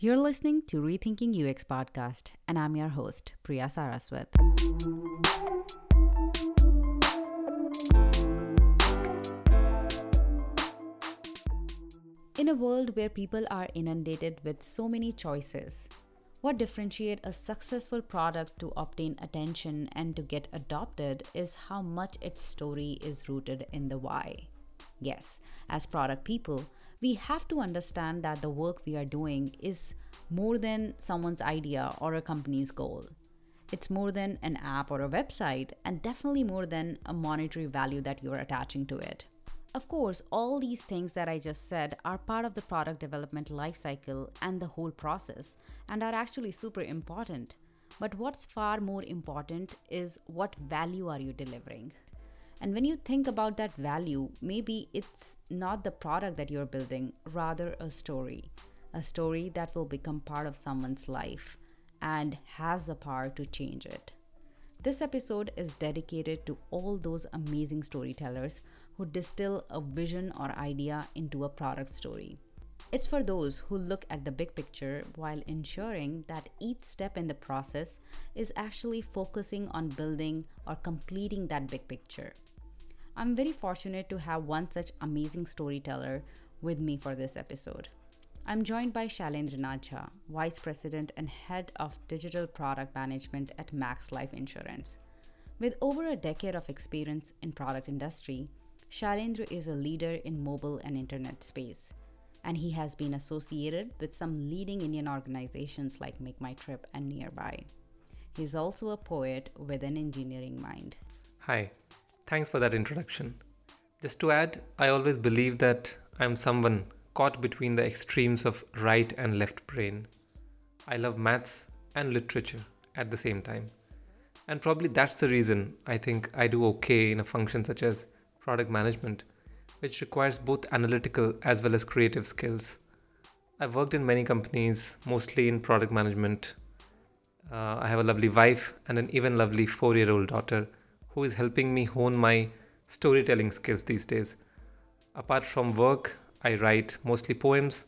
You're listening to Rethinking UX podcast, and I'm your host, Priya Saraswat. In a world where people are inundated with so many choices, what differentiates a successful product to obtain attention and to get adopted is how much its story is rooted in the why. Yes, as product people, we have to understand that the work we are doing is more than someone's idea or a company's goal. It's more than an app or a website, and definitely more than a monetary value that you're attaching to it. Of course, all these things that I just said are part of the product development lifecycle and the whole process, and are actually super important. But what's far more important is what value are you delivering? And when you think about that value, maybe it's not the product that you're building, rather a story. A story that will become part of someone's life and has the power to change it. This episode is dedicated to all those amazing storytellers who distill a vision or idea into a product story. It's for those who look at the big picture while ensuring that each step in the process is actually focusing on building or completing that big picture. I'm very fortunate to have one such amazing storyteller with me for this episode. I'm joined by Shailendra Nath Vice President and Head of Digital Product Management at Max Life Insurance. With over a decade of experience in product industry, Shailendra is a leader in mobile and internet space, and he has been associated with some leading Indian organizations like MakeMyTrip and nearbuy. He's also a poet with an engineering mind. Hi, thanks for that introduction. Just to add, I always believe that I'm someone caught between the extremes of right and left brain. I love maths and literature at the same time. And probably that's the reason I think I do okay in a function such as product management, which requires both analytical as well as creative skills. I've worked in many companies, mostly in product management. Uh, I have a lovely wife and an even lovely four year old daughter who is helping me hone my storytelling skills these days. Apart from work, I write mostly poems,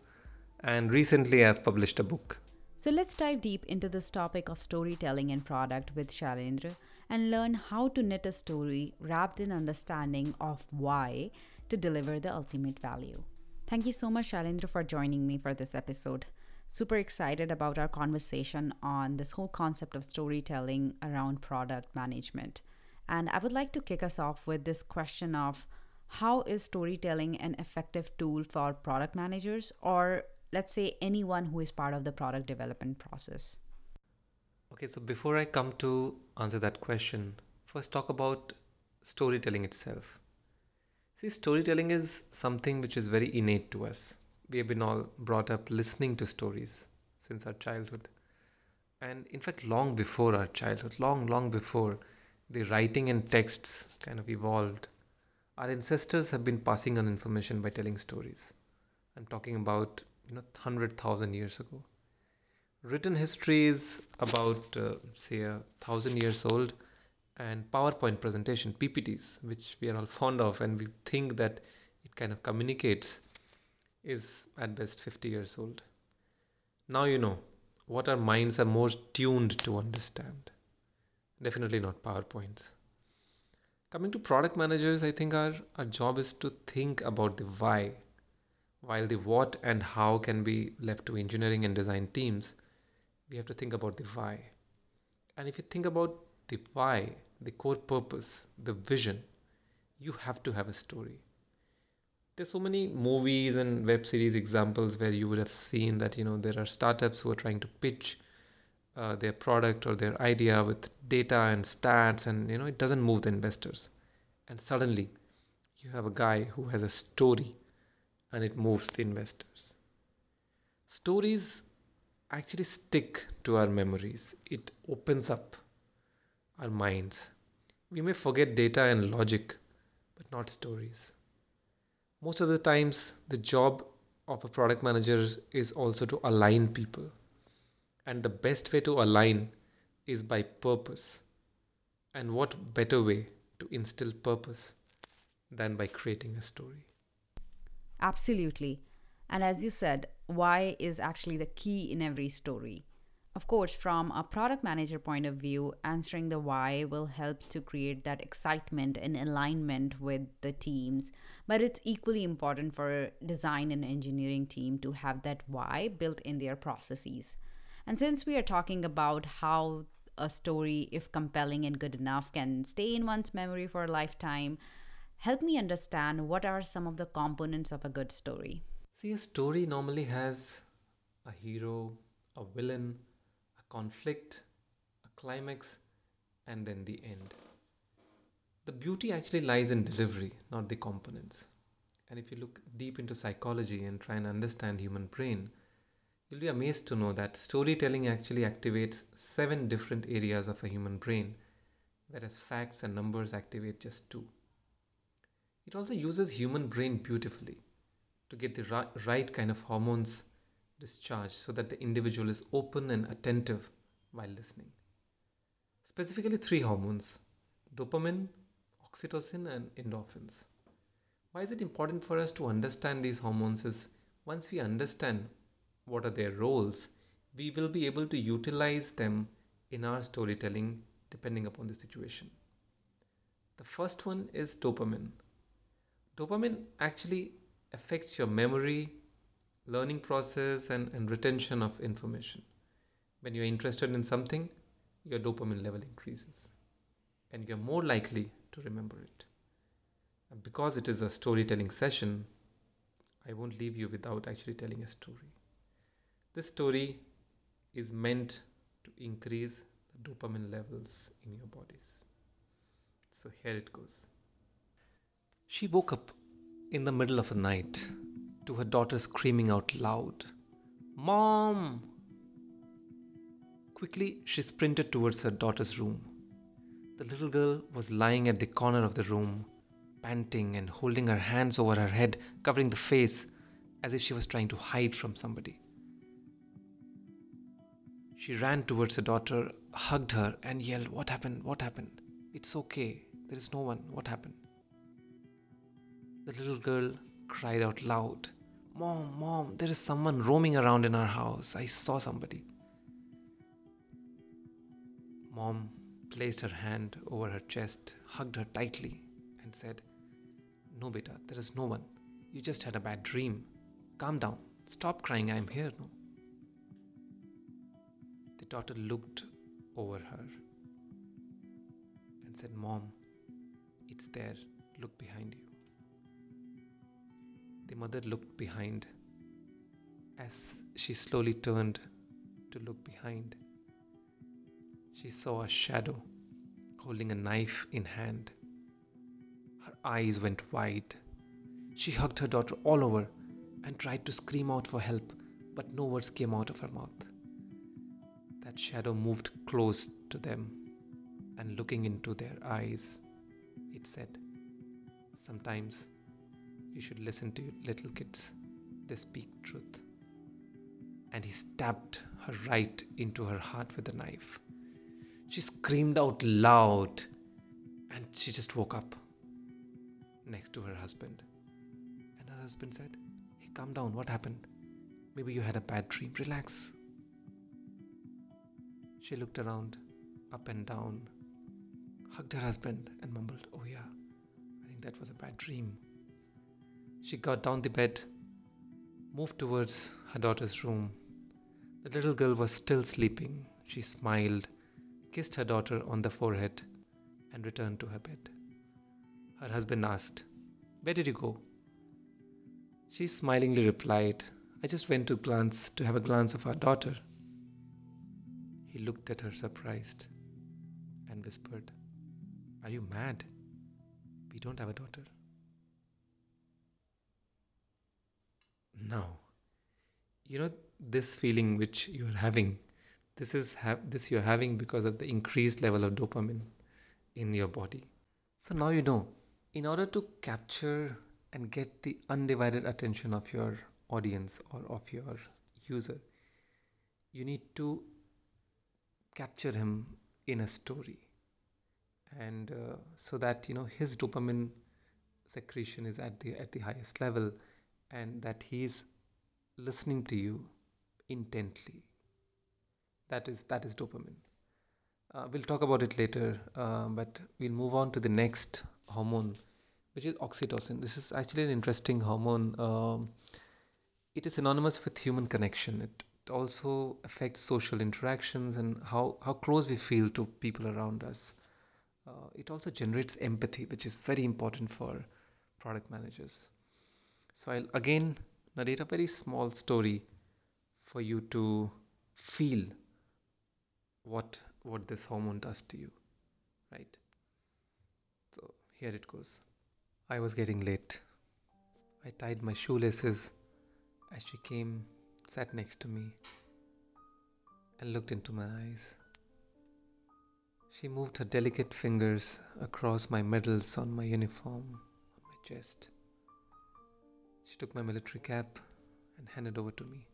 and recently I've published a book. So let's dive deep into this topic of storytelling and product with Shailendra and learn how to knit a story wrapped in understanding of why to deliver the ultimate value. Thank you so much, Shailendra, for joining me for this episode. Super excited about our conversation on this whole concept of storytelling around product management. And I would like to kick us off with this question of how is storytelling an effective tool for product managers or let's say anyone who is part of the product development process? Okay, so before I come to answer that question, first talk about storytelling itself. See, storytelling is something which is very innate to us. We have been all brought up listening to stories since our childhood. And in fact, long before our childhood, long, long before the writing and texts kind of evolved, our ancestors have been passing on information by telling stories. I'm talking about, you know, 100,000 years ago. Written history is about uh, say a thousand years old and powerpoint presentation ppts which we are all fond of and we think that it kind of communicates is at best 50 years old. Now you know what our minds are more tuned to understand definitely not powerpoints coming to product managers i think our, our job is to think about the why while the what and how can be left to engineering and design teams we have to think about the why. And if you think about the why, the core purpose, the vision, you have to have a story. There's so many movies and web series examples where you would have seen that you know there are startups who are trying to pitch uh, their product or their idea with data and stats, and you know it doesn't move the investors. And suddenly, you have a guy who has a story, and it moves the investors. Stories actually stick to our memories. It opens up our minds. We may forget data and logic, but not stories. Most of the times, the job of a product manager is also to align people. And the best way to align is by purpose. And what better way to instill purpose than by creating a story? Absolutely. And as you said, why is actually the key in every story. Of course, from a product manager point of view, answering the why will help to create that excitement and alignment with the teams. But it's equally important for a design and engineering team to have that why built in their processes. And since we are talking about how a story, if compelling and good enough, can stay in one's memory for a lifetime, help me understand what are some of the components of a good story. See, a story normally has a hero, a villain, a conflict, a climax, and then the end. The beauty actually lies in delivery, not the components. And if you look deep into psychology and try and understand human brain, you'll be amazed to know that storytelling actually activates seven different areas of a human brain, whereas facts and numbers activate just two. It also uses human brain beautifully to get the right kind of hormones discharged so that the individual is open and attentive while listening. Specifically, three hormones dopamine, oxytocin, and endorphins. Why is it important for us to understand these hormones? Is once we understand what are their roles, we will be able to utilize them in our storytelling depending upon the situation. The first one is dopamine. Dopamine actually affects your memory, learning process, and, and retention of information. When you're interested in something, your dopamine level increases and you're more likely to remember it. And because it is a storytelling session, I won't leave you without actually telling a story. This story is meant to increase the dopamine levels in your bodies. So here it goes. She woke up in the middle of the night to her daughter screaming out loud, Mom! Quickly, she sprinted towards her daughter's room. The little girl was lying at the corner of the room, panting and holding her hands over her head, covering the face as if she was trying to hide from somebody. She ran towards her daughter, hugged her, and yelled, What happened? What happened? It's okay. There is no one. What happened? The little girl cried out loud, Mom, Mom, there is someone roaming around in our house. I saw somebody. Mom placed her hand over her chest, hugged her tightly, and said, No, beta, there is no one. You just had a bad dream. Calm down. Stop crying. I am here. No. Daughter looked over her and said, Mom, it's there. Look behind you. The mother looked behind. As she slowly turned to look behind, she saw a shadow holding a knife in hand. Her eyes went wide. She hugged her daughter all over and tried to scream out for help, but no words came out of her mouth. That shadow moved close to them, and looking into their eyes, it said, Sometimes you should listen to little kids, they speak truth. And he stabbed her right into her heart with a knife. She screamed out loud and she just woke up next to her husband. And her husband said, Hey, calm down, what happened? Maybe you had a bad dream. Relax. She looked around, up and down, hugged her husband, and mumbled, Oh, yeah, I think that was a bad dream. She got down the bed, moved towards her daughter's room. The little girl was still sleeping. She smiled, kissed her daughter on the forehead, and returned to her bed. Her husband asked, Where did you go? She smilingly replied, I just went to glance to have a glance of our daughter. Looked at her surprised and whispered, Are you mad? We don't have a daughter. Now, you know this feeling which you are having. This is ha- this you're having because of the increased level of dopamine in your body. So now you know. In order to capture and get the undivided attention of your audience or of your user, you need to capture him in a story, and uh, so that you know his dopamine secretion is at the at the highest level and that he's listening to you intently. That is that is dopamine. Uh, we'll talk about it later, uh, but we'll move on to the next hormone, which is oxytocin. This is actually an interesting hormone. Um, it is synonymous with human connection. It, it also affects social interactions and how, how close we feel to people around us. Uh, it also generates empathy, which is very important for product managers. So I'll again narrate a very small story for you to feel what what this hormone does to you, right? So here it goes. I was getting late. I tied my shoelaces as she came, sat next to me, and looked into my eyes. She moved her delicate fingers across my medals on my uniform, on my chest. She took my military cap and handed over to me.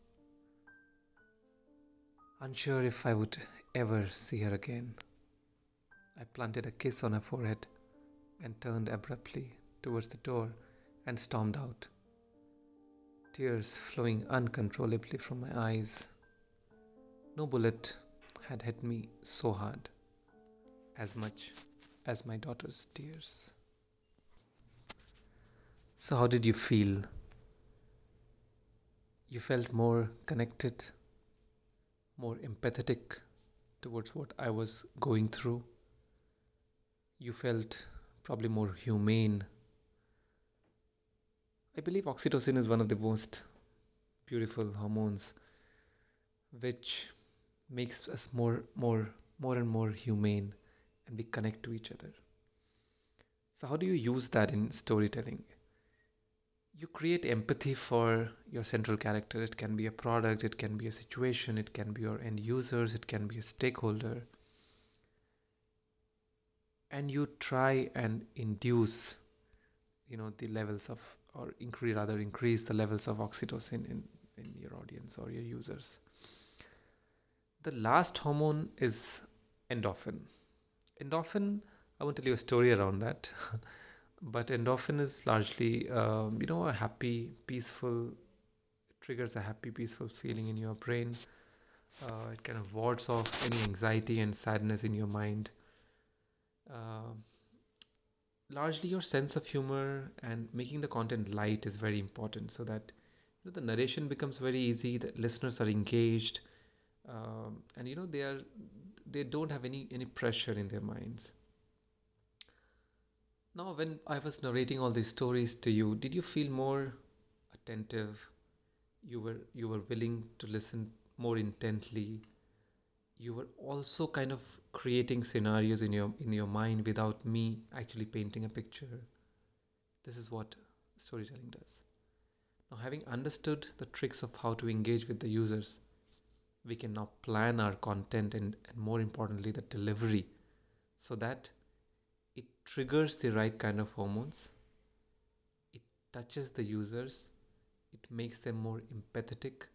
Unsure if I would ever see her again, I planted a kiss on her forehead and turned abruptly towards the door and stormed out, tears flowing uncontrollably from my eyes. No bullet had hit me so hard as much as my daughter's tears. So, how did you feel? You felt more connected, more empathetic towards what I was going through. You felt probably more humane. I believe oxytocin is one of the most beautiful hormones which makes us more more more and more humane and we connect to each other. So, how do you use that in storytelling? You create empathy for your central character. It can be a product, it can be a situation, it can be your end users, it can be a stakeholder. And you try and induce, you know, the levels of, or increase rather increase the levels of oxytocin in, in your audience or your users. The last hormone is endorphin. Endorphin i won't tell you a story around that but endorphin is largely um, you know a happy peaceful triggers a happy peaceful feeling in your brain. Uh, it kind of wards off any anxiety and sadness in your mind. Uh, largely your sense of humor and making the content light is very important so that you know, the narration becomes very easy the listeners are engaged um, and you know they are they don't have any any pressure in their minds. Now when i was narrating all these stories to you did you feel more attentive? You were you were willing to listen more intently you were also kind of creating scenarios in your in your mind without me actually painting a picture. This is what storytelling does. Now having understood the tricks of how to engage with the users we can now plan our content and, and more importantly the delivery so that it triggers the right kind of hormones it touches the users it makes them more empathetic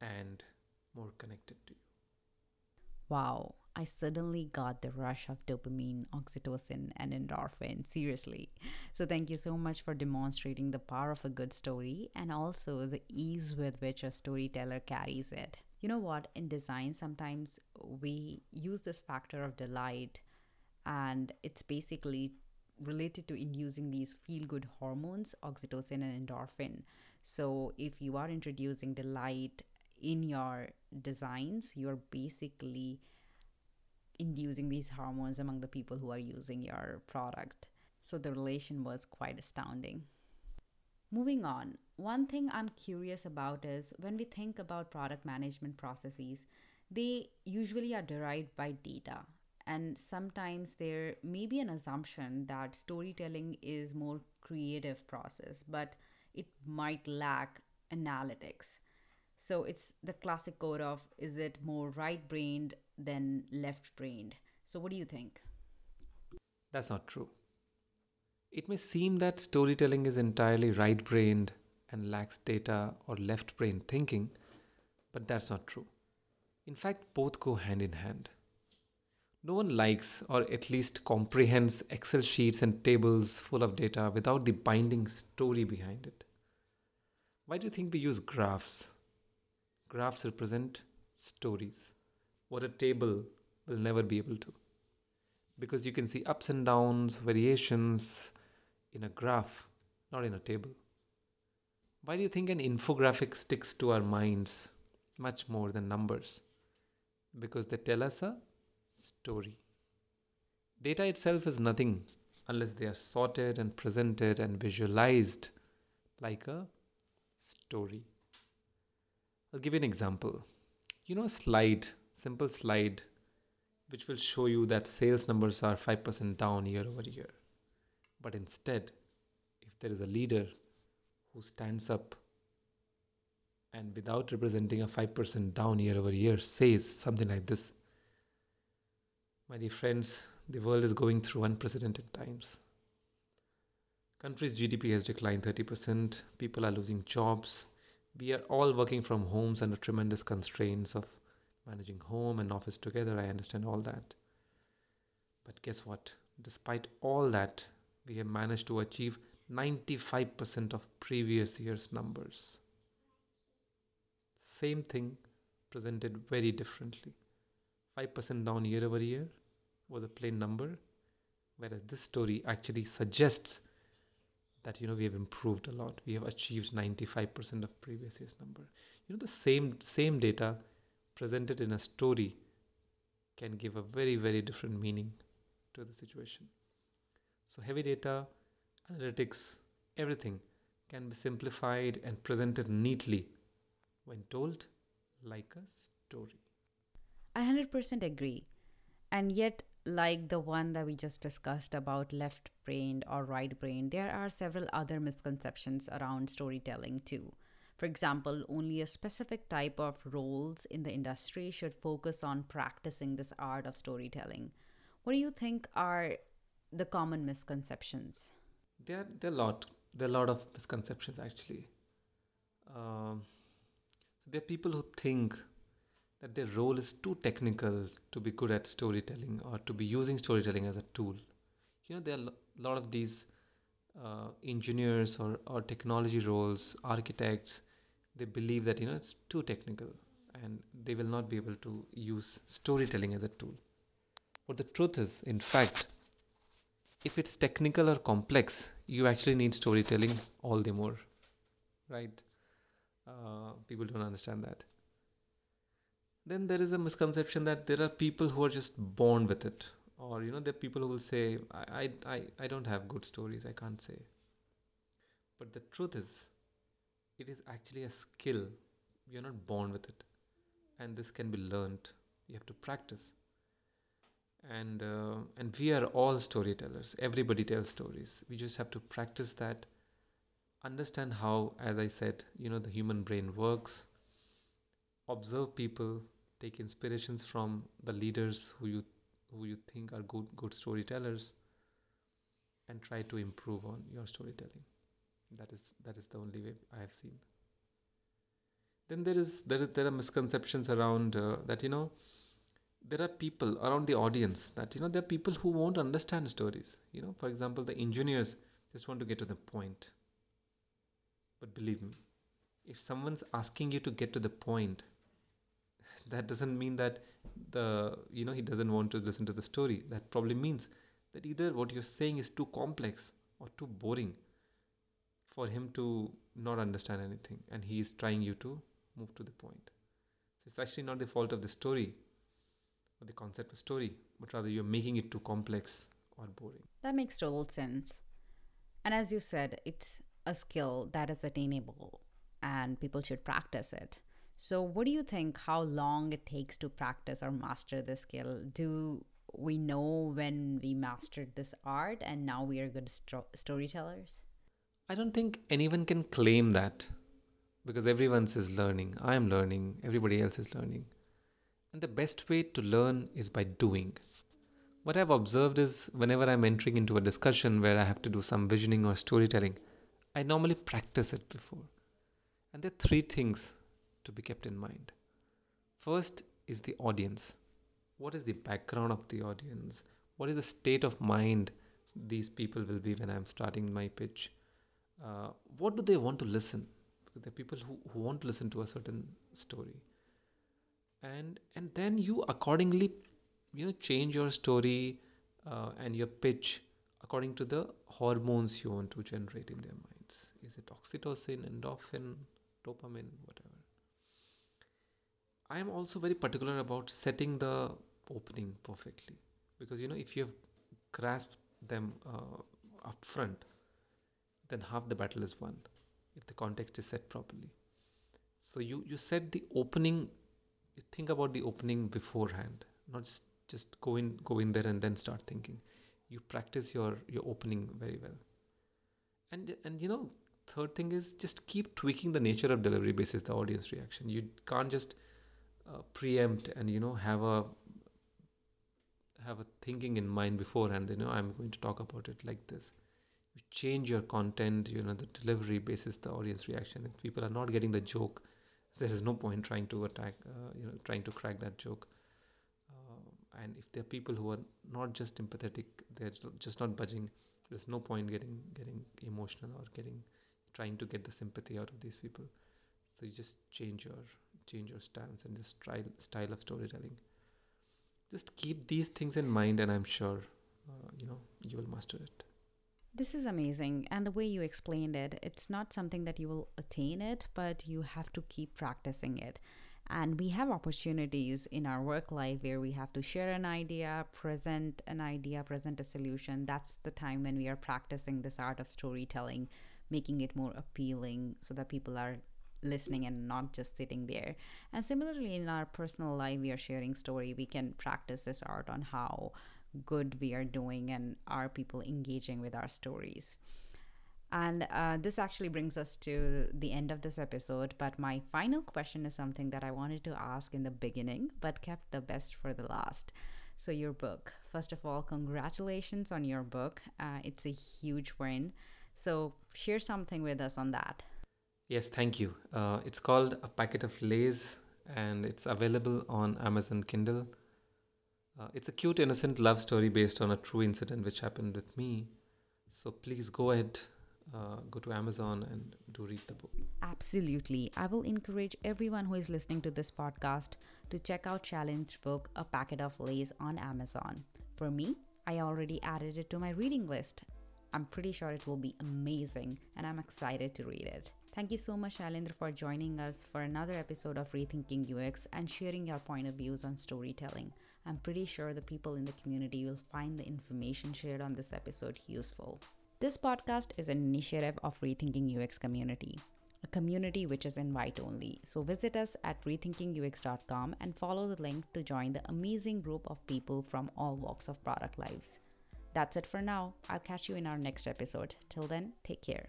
and more connected to you Wow, I suddenly got the rush of dopamine, oxytocin, and endorphin. Seriously. So, thank you so much for demonstrating the power of a good story and also the ease with which a storyteller carries it. You know what? In design, sometimes we use this factor of delight, and it's basically related to inducing these feel good hormones, oxytocin and endorphin. So, if you are introducing delight in your designs, you're basically inducing these hormones among the people who are using your product. So the relation was quite astounding. Moving on, one thing I'm curious about is when we think about product management processes, they usually are derived by data. And sometimes there may be an assumption that storytelling is more creative process, but it might lack analytics. So it's the classic code of is it more right brained than left brained? So what do you think? that's not true it may seem that storytelling is entirely right brained and lacks data or left brain thinking but that's not true in fact both go hand in hand no one likes or at least comprehends excel sheets and tables full of data without the binding story behind it Why do you think we use graphs? Graphs represent stories, what a table will never be able to. Because you can see ups and downs, variations in a graph, not in a table. Why do you think an infographic sticks to our minds much more than numbers? Because they tell us a story. Data itself is nothing unless they are sorted and presented and visualized like a story. I'll give you an example. You know, a slide, simple slide, which will show you that sales numbers are 5% down year over year. But instead, if there is a leader who stands up and without representing a 5% down year over year says something like this My dear friends, the world is going through unprecedented times. Country's GDP has declined 30%, people are losing jobs. We are all working from homes under tremendous constraints of managing home and office together. I understand all that. But guess what? Despite all that, we have managed to achieve 95% of previous year's numbers. Same thing presented very differently. 5% down year over year was a plain number, whereas this story actually suggests that you know we have improved a lot. We have achieved 95% of previous year's number. You know the same same data presented in a story can give a very very different meaning to the situation. So heavy data analytics, everything can be simplified and presented neatly when told like a story. I 100% agree. And yet, like the one that we just discussed about left brained or right brained, there are several other misconceptions around storytelling too. For example, only a specific type of roles in the industry should focus on practicing this art of storytelling. What do you think are the common misconceptions? There, there are a lot. There are a lot of misconceptions actually. Um, so there are people who think that their role is too technical to be good at storytelling or to be using storytelling as a tool. You know, there are a lot of these uh, engineers or, or technology roles, architects, they believe that, you know, it's too technical and they will not be able to use storytelling as a tool. But the truth is, in fact, if it's technical or complex, you actually need storytelling all the more, right? Uh, people don't understand that. Then there is a misconception that there are people who are just born with it, or you know, there are people who will say, I, I, I don't have good stories, I can't say. But the truth is, it is actually a skill. You're not born with it, and this can be learned. You have to practice. And uh, and we are all storytellers. Everybody tells stories. We just have to practice that. Understand how as i said you know the human brain works. Observe people take inspirations from the leaders who you who you think are good good storytellers and try to improve on your storytelling. That is that is the only way i have seen. Then there is there is there are misconceptions around uh, that you know there are people around the audience that you know there are people who won't understand stories. You know for example the engineers just want to get to the point. But believe me if someone's asking you to get to the point that doesn't mean that the you know he doesn't want to listen to the story that probably means that either what you're saying is too complex or too boring for him to not understand anything and he is trying you to move to the point so it's actually not the fault of the story or the concept of story, but rather you're making it too complex or boring. That makes total sense. And as you said, it's a skill that is attainable and people should practice it. So, what do you think how long it takes to practice or master this skill? Do we know when we mastered this art and now we are good sto- storytellers? I don't think anyone can claim that because everyone is learning. I am learning, everybody else is learning. And the best way to learn is by doing. What I've observed is whenever I'm entering into a discussion where I have to do some visioning or storytelling, I normally practice it before. And there are three things to be kept in mind. First is the audience. What is the background of the audience? What is the state of mind these people will be when I'm starting my pitch? Uh, what do they want to listen? there are people who, who want to listen to a certain story and and then you accordingly you know change your story uh, and your pitch according to the hormones you want to generate in their minds is it oxytocin endorphin dopamine whatever i am also very particular about setting the opening perfectly. Because you know if you have grasped them uh, up front then half the battle is won if the context is set properly. So you you set the opening you think about the opening beforehand not just just go in go in there and then start thinking. You practice your your opening very well. And and you know third thing is just keep tweaking the nature of delivery basis the audience reaction. You can't just uh, preempt and you know have a have a thinking in mind beforehand you know i'm going to talk about it like this. You change your content you know the delivery basis the audience reaction. If people are not getting the joke there is no point trying to attack uh, you know trying to crack that joke. Uh, and if there are people who are not just empathetic they're just not budging there's no point getting getting emotional or getting trying to get the sympathy out of these people. So you just change your change your stance and the style of storytelling just keep these things in mind and i'm sure uh, you know you will master it this is amazing. And the way you explained it, it's not something that you will attain it, but you have to keep practicing it. And we have opportunities in our work life where we have to share an idea, present an idea, present a solution. That's the time when we are practicing this art of storytelling, making it more appealing so that people are listening and not just sitting there. And similarly, in our personal life, we are sharing story. We can practice this art on how good we are doing and are people engaging with our stories. And uh, this actually brings us to the end of this episode. But my final question is something that I wanted to ask in the beginning, but kept the best for the last. So, your book. First of all, congratulations on your book. Uh, it's a huge win. So, share something with us on that. Yes, thank you. Uh, it's called A Packet of Lays and it's available on Amazon Kindle. Uh, it's a cute, innocent love story based on a true incident which happened with me. So please go ahead, uh, go to Amazon and do read the book. Absolutely. I will encourage everyone who is listening to this podcast to check out Shailen's book, A Packet of Lays, on Amazon. For me, I already added it to my reading list. I'm pretty sure it will be amazing and I'm excited to read it. Thank you so much, Shailendra, for joining us for another episode of Rethinking UX and sharing your point of views on storytelling. I'm pretty sure the people in the community will find the information shared on this episode useful. This podcast is an initiative of Rethinking UX community, a community which is invite only. So visit us at rethinkingux.com and follow the link to join the amazing group of people from all walks of product lives. That's it for now. I'll catch you in our next episode. Till then, take care.